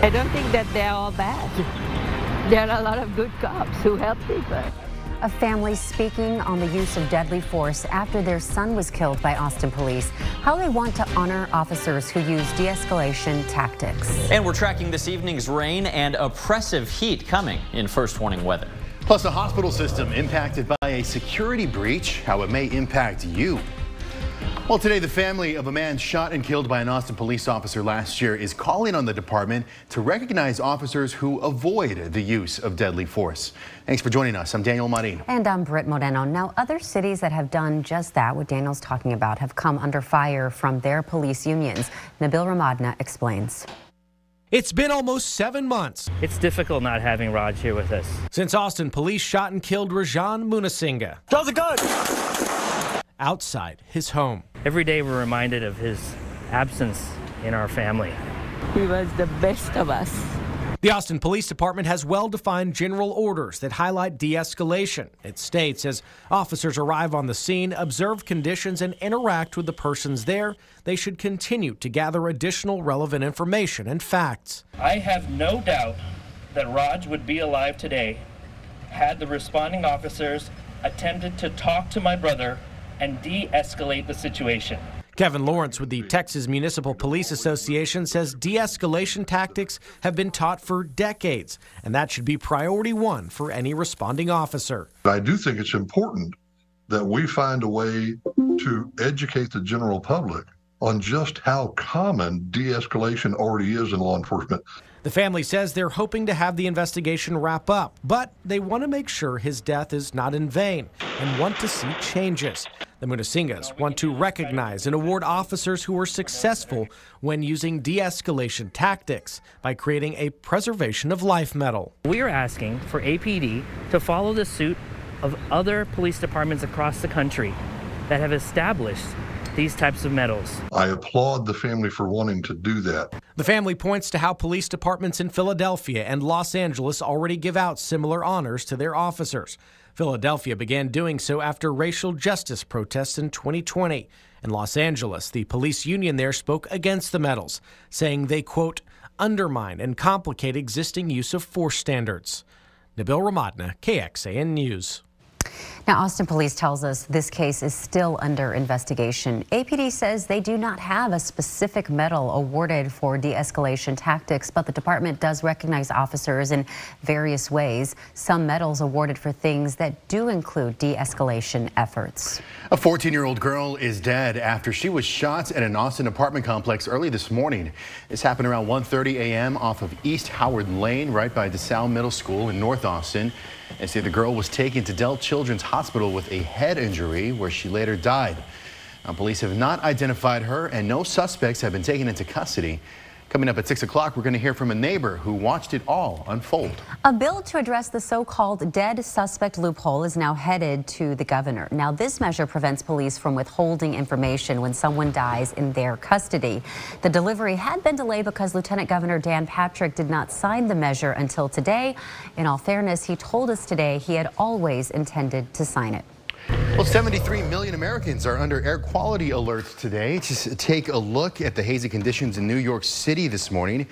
I don't think that they're all bad. There are a lot of good cops who help people. A family speaking on the use of deadly force after their son was killed by Austin police. How they want to honor officers who use de escalation tactics. And we're tracking this evening's rain and oppressive heat coming in first warning weather. Plus, a hospital system impacted by a security breach, how it may impact you. Well, today, the family of a man shot and killed by an Austin police officer last year is calling on the department to recognize officers who avoid the use of deadly force. Thanks for joining us. I'm Daniel Marin. And I'm Britt Moreno. Now, other cities that have done just that, what Daniel's talking about, have come under fire from their police unions. Nabil Remadna explains. It's been almost seven months. It's difficult not having Raj here with us. Since Austin police shot and killed Rajan Moonesinghe. Draws a gun! Outside his home. Every day we're reminded of his absence in our family. He was the best of us. The Austin Police Department has well defined general orders that highlight de escalation. It states as officers arrive on the scene, observe conditions, and interact with the persons there, they should continue to gather additional relevant information and facts. I have no doubt that Raj would be alive today had the responding officers attempted to talk to my brother and de escalate the situation. Kevin Lawrence with the Texas Municipal Police Association says de escalation tactics have been taught for decades, and that should be priority one for any responding officer. I do think it's important that we find a way to educate the general public on just how common de escalation already is in law enforcement. The family says they're hoping to have the investigation wrap up, but they want to make sure his death is not in vain and want to see changes. The Moonesinghes want to recognize and award officers who were successful when using de escalation tactics by creating a Preservation of Life medal. We are asking for APD to follow the suit of other police departments across the country that have established these types of medals. I applaud the family for wanting to do that. The family points to how police departments in Philadelphia and Los Angeles already give out similar honors to their officers. Philadelphia began doing so after racial justice protests in 2020. In Los Angeles, the police union there spoke against the medals, saying they, quote, undermine and complicate existing use of force standards. Nabil Remadna, KXAN News. Now, Austin Police tells us this case is still under investigation. APD says they do not have a specific medal awarded for de-escalation tactics, but the department does recognize officers in various ways. Some medals awarded for things that do include de-escalation efforts. A 14-year-old girl is dead after she was shot at an Austin apartment complex early this morning. This happened around 1.30 a.m. off of East Howard Lane, right by Dessau Middle School in North Austin. They say the girl was taken to Dell Children's Hospital with a head injury where she later died. Now, police have not identified her and no suspects have been taken into custody. Coming up at 6 o'clock, we're going to hear from a neighbor who watched it all unfold. A bill to address the so-called dead suspect loophole is now headed to the governor. Now, this measure prevents police from withholding information when someone dies in their custody. The delivery had been delayed because Lieutenant Governor Dan Patrick did not sign the measure until today. In all fairness, he told us today he had always intended to sign it. Well, 73 million Americans are under air quality alerts today. Just take a look at the hazy conditions in New York City this morning.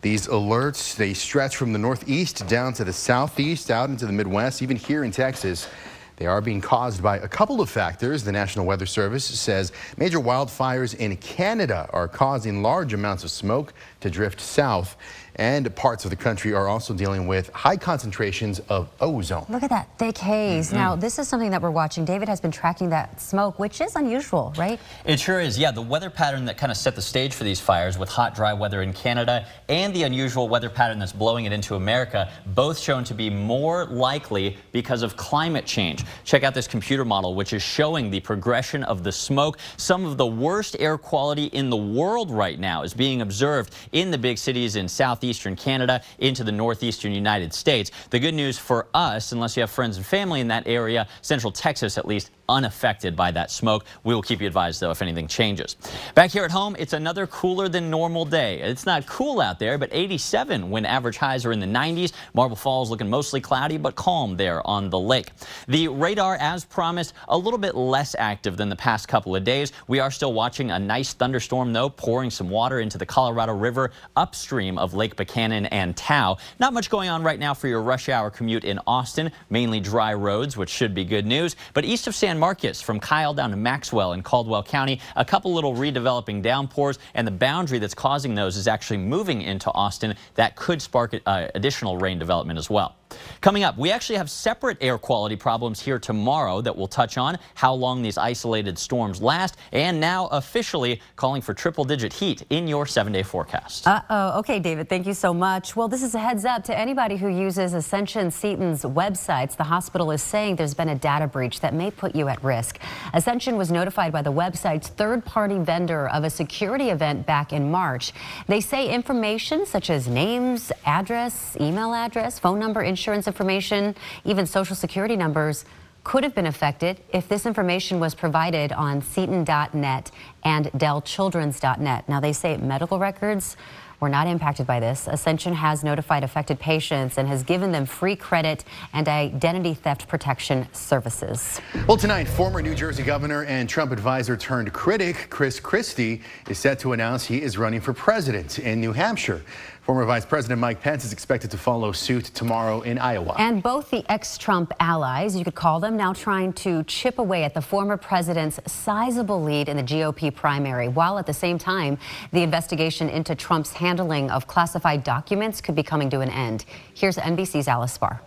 These alerts, they stretch from the northeast down to the southeast, out into the Midwest, even here in Texas. They are being caused by a couple of factors. The National Weather Service says major wildfires in Canada are causing large amounts of smoke to drift south and parts of the country are also dealing with high concentrations of ozone. Look at that thick haze. Mm -hmm. Now, this is something that we're watching. David has been tracking that smoke, which is unusual, right? It sure is. Yeah, the weather pattern that kind of set the stage for these fires with hot, dry weather in Canada and the unusual weather pattern that's blowing it into America, both shown to be more likely because of climate change. Check out this computer model, which is showing the progression of the smoke. Some of the worst air quality in the world right now is being observed in the big cities in South southeastern Canada into the northeastern United States. The good news for us, unless you have friends and family in that area, central Texas at least, unaffected by that smoke. We will keep you advised, though, if anything changes. Back here at home, it's another cooler than normal day. It's not cool out there, but 87 when average highs are in the 90s. Marble Falls looking mostly cloudy, but calm there on the lake. The radar, as promised, a little bit less active than the past couple of days. We are still watching a nice thunderstorm, though, pouring some water into the Colorado River upstream of Lake Buchanan and Taos. Not much going on right now for your rush hour commute in Austin, mainly dry roads, which should be good news. But east of San Marcos, from Kyle down to Maxwell in Caldwell County, a couple little redeveloping downpours, and the boundary that's causing those is actually moving into Austin. That could spark uh, additional rain development as well. Coming up, we actually have separate air quality problems here tomorrow that we'll touch on, how long these isolated storms last, and now officially calling for triple digit heat in your seven day forecast. Uh-oh. Okay, David, thank you so much. Well, this is a heads up to anybody who uses Ascension Seton's websites. The hospital is saying there's been a data breach that may put you at risk. Ascension was notified by the website's third party vendor of a security event back in March. They say information such as names, address, email address, phone number, insurance, insurance information, even social security numbers could have been affected if this information was provided on Seton.net and DellChildren's.net. Now, they say medical records were not impacted by this. Ascension has notified affected patients and has given them free credit and identity theft protection services. Well, tonight, former New Jersey governor and Trump advisor turned critic Chris Christie is set to announce he is running for president in New Hampshire. Former Vice President Mike Pence is expected to follow suit tomorrow in Iowa. And both the ex-Trump allies, you could call them, now trying to chip away at the former president's sizable lead in the GOP primary, while at the same time, the investigation into Trump's handling of classified documents could be coming to an end. Here's NBC's Alice Barr.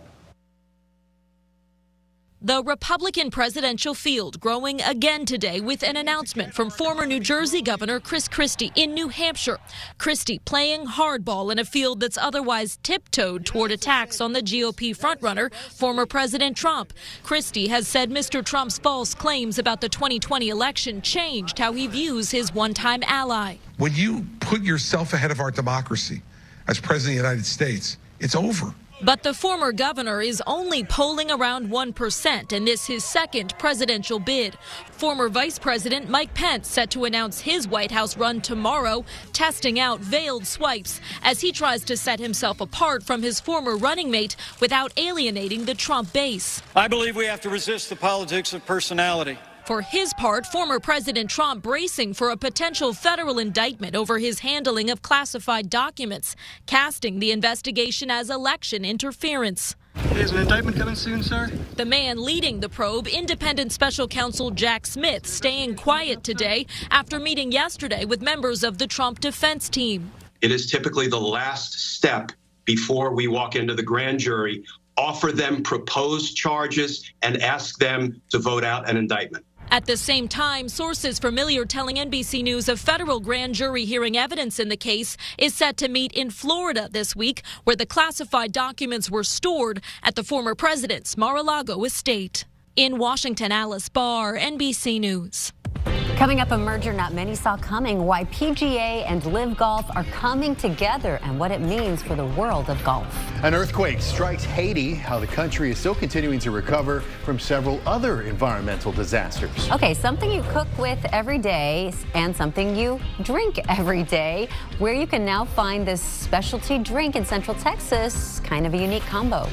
The Republican presidential field growing again today with an announcement from former New Jersey Governor Chris Christie in New Hampshire. Christie playing hardball in a field that's otherwise tiptoed toward attacks on the GOP frontrunner, former President Trump. Christie has said Mr. Trump's false claims about the 2020 election changed how he views his one time ally. When you put yourself ahead of our democracy as President of the United States, it's over. But the former governor is only polling around 1% in this his second presidential bid. Former Vice President Mike Pence set to announce his White House run tomorrow, testing out veiled swipes as he tries to set himself apart from his former running mate without alienating the Trump base. I believe we have to resist the politics of personality. For his part, former President Trump bracing for a potential federal indictment over his handling of classified documents, casting the investigation as election interference. Is an indictment coming soon, sir? The man leading the probe, independent special counsel Jack Smith, staying quiet today after meeting yesterday with members of the Trump defense team. It is typically the last step before we walk into the grand jury, offer them proposed charges, and ask them to vote out an indictment. At the same time, sources familiar telling NBC News a federal grand jury hearing evidence in the case is set to meet in Florida this week, where the classified documents were stored at the former president's Mar-a-Lago estate. In Washington, Alice Barr, NBC News. Coming up, a merger not many saw coming, why PGA and LIV Golf are coming together and what it means for the world of golf. An earthquake strikes Haiti, how the country is still continuing to recover from several other environmental disasters. Okay, something you cook with every day and something you drink every day, where you can now find this specialty drink in Central Texas, kind of a unique combo.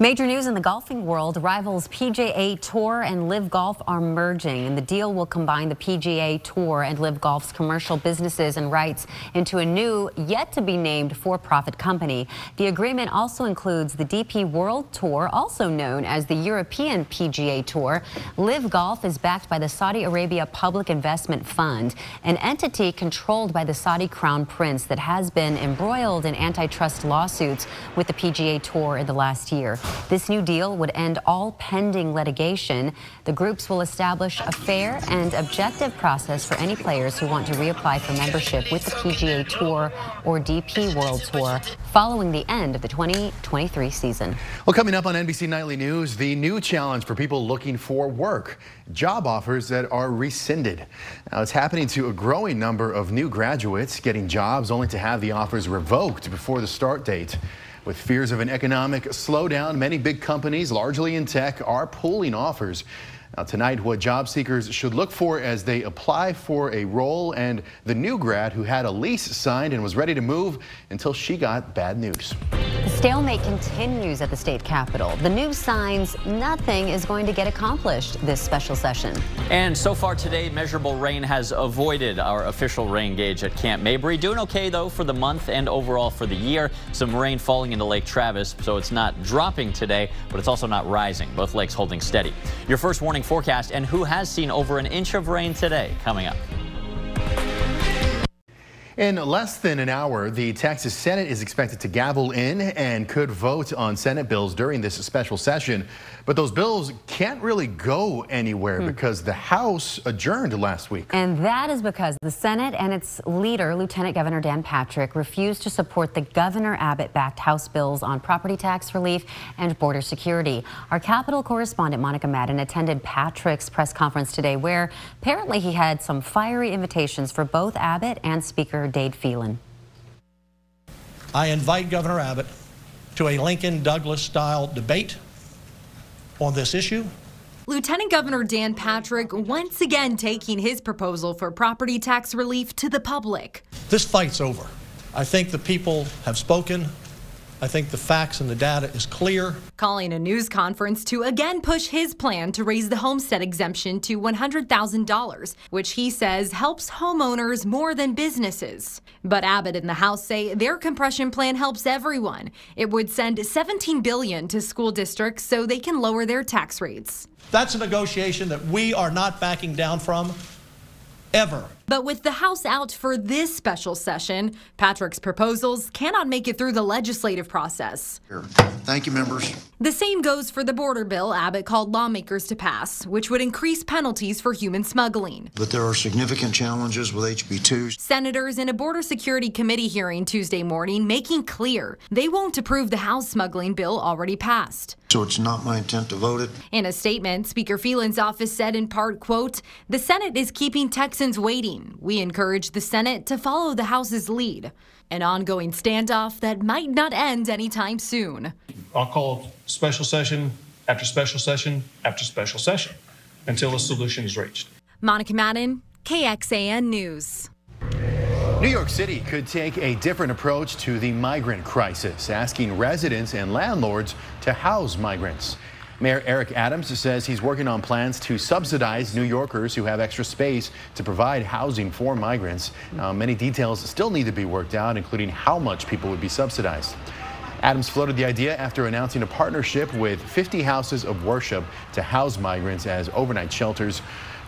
Major news in the golfing world, rivals PGA Tour and LIV Golf are merging, and the deal will combine the PGA Tour and LIV Golf's commercial businesses and rights into a new, yet-to-be-named for-profit company. The agreement also includes the DP World Tour, also known as the European PGA Tour. LIV Golf is backed by the Saudi Arabia Public Investment Fund, an entity controlled by the Saudi Crown Prince that has been embroiled in antitrust lawsuits with the PGA Tour in the last year. This new deal would end all pending litigation. The groups will establish a fair and objective process for any players who want to reapply for membership with the PGA Tour or DP World Tour following the end of the 2023 season. Well, coming up on NBC Nightly News, the new challenge for people looking for work, job offers that are rescinded. Now, it's happening to a growing number of new graduates getting jobs only to have the offers revoked before the start date. With fears of an economic slowdown, many big companies, largely in tech, are pulling offers. Now, tonight, what job seekers should look for as they apply for a role, and the new grad who had a lease signed and was ready to move until she got bad news. The stalemate continues at the state capitol. The new signs nothing is going to get accomplished this special session. And so far today, measurable rain has avoided our official rain gauge at Camp Mabry. Doing okay, though, for the month and overall for the year. Some rain falling into Lake Travis, so it's not dropping today, but it's also not rising. Both lakes holding steady. Your first warning forecast and who has seen over an inch of rain today coming up. In less than an hour, the Texas Senate is expected to gavel in and could vote on Senate bills during this special session. But those bills can't really go anywhere hmm. because the House adjourned last week. And that is because the Senate and its leader, Lieutenant Governor Dan Patrick, refused to support the Governor Abbott-backed House bills on property tax relief and border security. Our Capitol correspondent Monica Madden attended Patrick's press conference today where apparently he had some fiery invitations for both Abbott and Speaker Dade Phelan. I invite Governor Abbott to a Lincoln Douglas style debate on this issue. Lieutenant Governor Dan Patrick once again taking his proposal for property tax relief to the public. This fight's over. I think the people have spoken. I think the facts and the data is clear. Calling a news conference to again push his plan to raise the homestead exemption to $100,000, which he says helps homeowners more than businesses. But Abbott and the House say their compression plan helps everyone. It would send 17 billion to school districts so they can lower their tax rates. That's a negotiation that we are not backing down from ever. But with the House out for this special session, Patrick's proposals cannot make it through the legislative process. Thank you, members. The same goes for the border bill Abbott called lawmakers to pass, which would increase penalties for human smuggling. But there are significant challenges with HB 2. Senators in a border security committee hearing Tuesday morning making clear they won't approve the House smuggling bill already passed. So it's not my intent to vote it. In a statement, Speaker Phelan's office said in part, quote, "The Senate is keeping Texans waiting. We encourage the Senate to follow the House's lead." An ongoing standoff that might not end anytime soon. I'll call special session after special session after special session until a solution is reached. Monica Madden, KXAN News. New York City could take a different approach to the migrant crisis, asking residents and landlords to house migrants. Mayor Eric Adams says he's working on plans to subsidize New Yorkers who have extra space to provide housing for migrants. Uh, many details still need to be worked out, including how much people would be subsidized. Adams floated the idea after announcing a partnership with 50 houses of worship to house migrants as overnight shelters.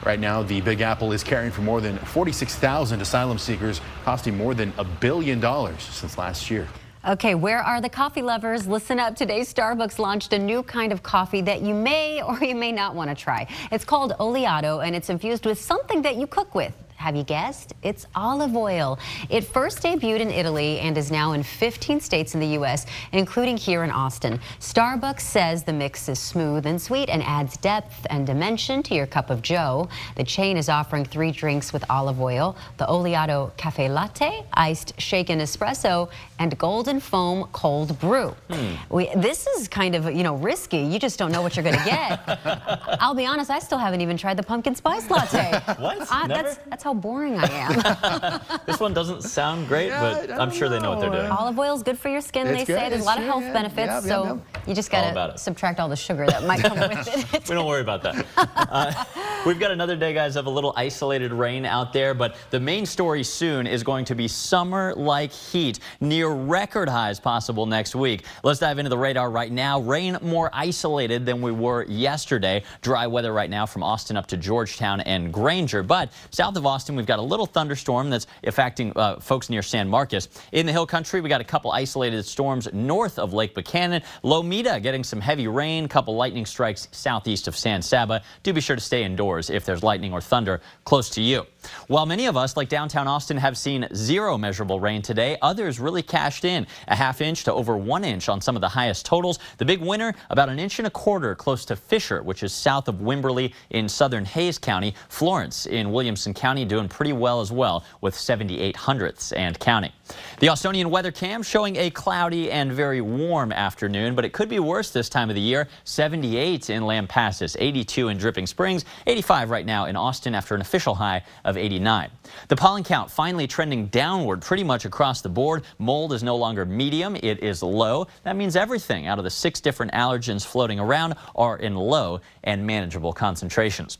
Right now, the Big Apple is caring for more than 46,000 asylum seekers, costing more than a billion dollars since last year. Okay, where are the coffee lovers? Listen up. Today, Starbucks launched a new kind of coffee that you may or you may not want to try. It's called Oleato, and it's infused with something that you cook with. Have you guessed? It's olive oil. It first debuted in Italy and is now in 15 states in the U.S., including here in Austin. Starbucks says the mix is smooth and sweet and adds depth and dimension to your cup of joe. The chain is offering three drinks with olive oil, the Oleato Cafe Latte, iced shaken espresso, and golden foam cold brew. Hmm. We, this is kind of, you know, risky. You just don't know what you're going to get. I'll be honest, I still haven't even tried the pumpkin spice latte. what? Uh, that's, that's how how boring I am. this one doesn't sound great, yeah, but I'm sure know. they know what they're doing. Olive oil is good for your skin, it's they good. say. There's it's a lot true, of health yeah. benefits, yeah, so you just got to subtract all the sugar that might come with it. we don't worry about that. Uh, we've got another day, guys, of a little isolated rain out there, but the main story soon is going to be summer-like heat, near record highs possible next week. Let's dive into the radar right now. Rain more isolated than we were yesterday. Dry weather right now from Austin up to Georgetown and Granger, but south of Austin, we've got a little thunderstorm that's affecting uh, folks near San Marcos. In the hill country, we got a couple isolated storms north of Lake Buchanan. Getting some heavy rain, couple lightning strikes southeast of San Saba. Do be sure to stay indoors if there's lightning or thunder close to you. While many of us, like downtown Austin, have seen zero measurable rain today, others really cashed in a half inch to over one inch on some of the highest totals. The big winner, about an inch and a quarter close to Fischer, which is south of Wimberley in southern Hays County. Florence in Williamson County doing pretty well as well with 78 hundredths and counting. The Austonian weather cam showing a cloudy and very warm afternoon, but it could be worse this time of the year. 78 in Lampasas, 82 in Dripping Springs, 85 right now in Austin after an official high of 89. The pollen count finally trending downward pretty much across the board. Mold is no longer medium, it is low. That means everything out of the six different allergens floating around are in low and manageable concentrations.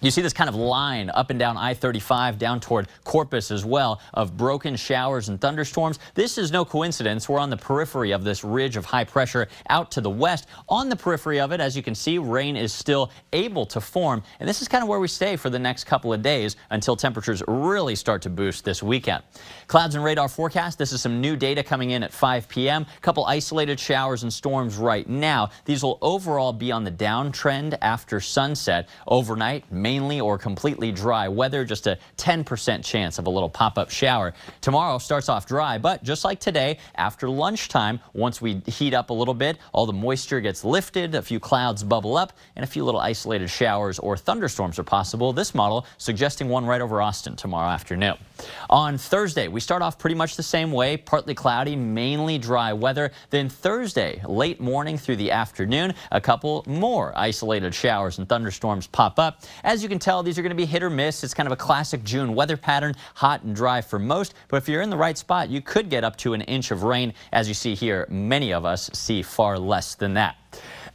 You see this kind of line up and down I-35 down toward Corpus as well of broken showers and thunderstorms. This is no coincidence. We're on the periphery of this ridge of high pressure out to the west. On the periphery of it, as you can see, rain is still able to form. And this is kind of where we stay for the next couple of days until temperatures really start to boost this weekend. Clouds and radar forecast. This is some new data coming in at 5 p.m. A couple isolated showers and storms right now. These will overall be on the downtrend after sunset overnight mainly or completely dry weather, just a 10% chance of a little pop-up shower. Tomorrow starts off dry, but just like today, after lunchtime, once we heat up a little bit, all the moisture gets lifted, a few clouds bubble up, and a few little isolated showers or thunderstorms are possible. This model suggesting one right over Austin tomorrow afternoon. On Thursday, we start off pretty much the same way, partly cloudy, mainly dry weather. Then Thursday, late morning through the afternoon, a couple more isolated showers and thunderstorms pop up. As you can tell, these are going to be hit or miss. It's kind of a classic June weather pattern, hot and dry for most. But if you're in the right spot, you could get up to an inch of rain. As you see here, many of us see far less than that.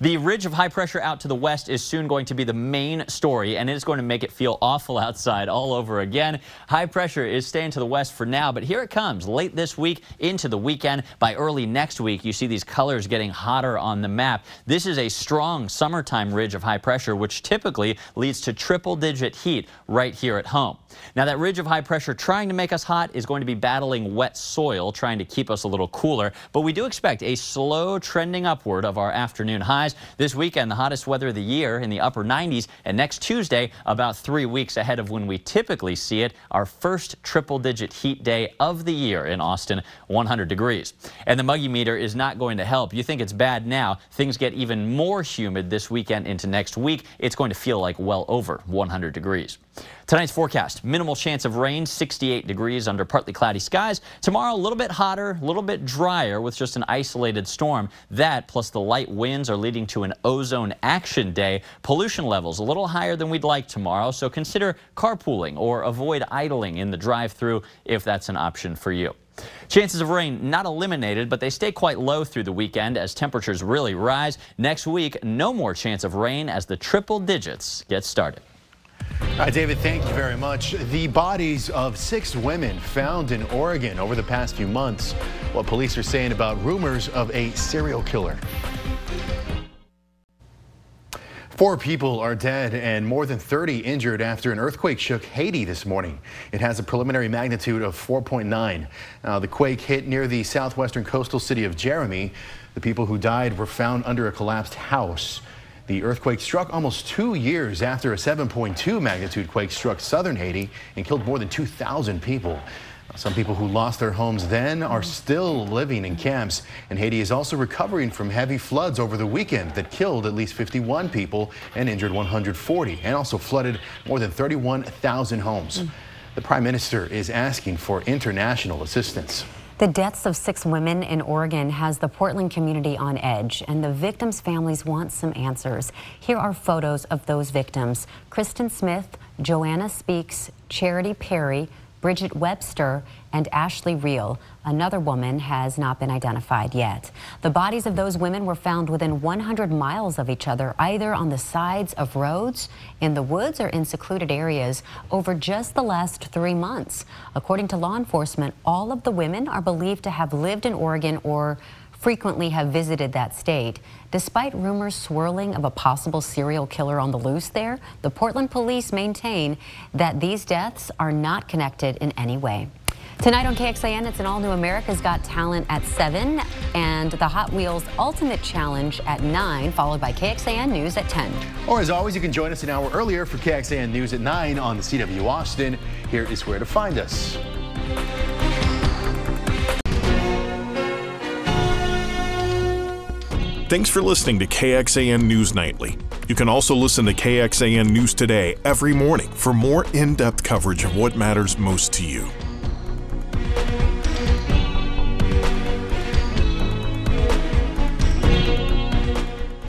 The ridge of high pressure out to the west is soon going to be the main story, and it is going to make it feel awful outside all over again. High pressure is staying to the west for now, but here it comes late this week into the weekend. By early next week, you see these colors getting hotter on the map. This is a strong summertime ridge of high pressure, which typically leads to triple digit heat right here at home. Now, that ridge of high pressure trying to make us hot is going to be battling wet soil, trying to keep us a little cooler, but we do expect a slow trending upward of our afternoon highs. This weekend, the hottest weather of the year in the upper 90s, and next Tuesday, about three weeks ahead of when we typically see it, our first triple-digit heat day of the year in Austin, 100 degrees. And the muggy meter is not going to help. You think it's bad now. Things get even more humid this weekend into next week. It's going to feel like well over 100 degrees. Tonight's forecast, minimal chance of rain, 68 degrees under partly cloudy skies. Tomorrow, a little bit hotter, a little bit drier with just an isolated storm. That plus the light winds are leading to an ozone action day. Pollution levels a little higher than we'd like tomorrow, so consider carpooling or avoid idling in the drive-through if that's an option for you. Chances of rain not eliminated, but they stay quite low through the weekend as temperatures really rise. Next week, no more chance of rain as the triple digits get started. David, thank you very much. The bodies of six women found in Oregon over the past few months. What police are saying about rumors of a serial killer. Four people are dead and more than 30 injured after an earthquake shook Haiti this morning. It has a preliminary magnitude of 4.9. Now, the quake hit near the southwestern coastal city of Jérémie. The people who died were found under a collapsed house. The earthquake struck almost two years after a 7.2 magnitude quake struck southern Haiti and killed more than 2,000 people. Some people who lost their homes then are still living in camps, and Haiti is also recovering from heavy floods over the weekend that killed at least 51 people and injured 140, and also flooded more than 31,000 homes. The prime minister is asking for international assistance. The deaths of six women in Oregon has the Portland community on edge, and the victims' families want some answers. Here are photos of those victims. Kristen Smith, Joanna Speaks, Charity Perry, Bridget Webster, and Ashley Real. Another woman has not been identified yet. The bodies of those women were found within 100 miles of each other, either on the sides of roads, in the woods, or in secluded areas over just the last three months. According to law enforcement, all of the women are believed to have lived in Oregon or frequently have visited that state. Despite rumors swirling of a possible serial killer on the loose there, the Portland police maintain that these deaths are not connected in any way. Tonight on KXAN, it's an all-new America's Got Talent at 7 and the Hot Wheels Ultimate Challenge at 9, followed by KXAN News at 10. Or as always, you can join us an hour earlier for KXAN News at 9 on the CW Austin. here is where to find us. Thanks for listening to KXAN News Nightly. You can also listen to KXAN News Today every morning for more in depth coverage of what matters most to you.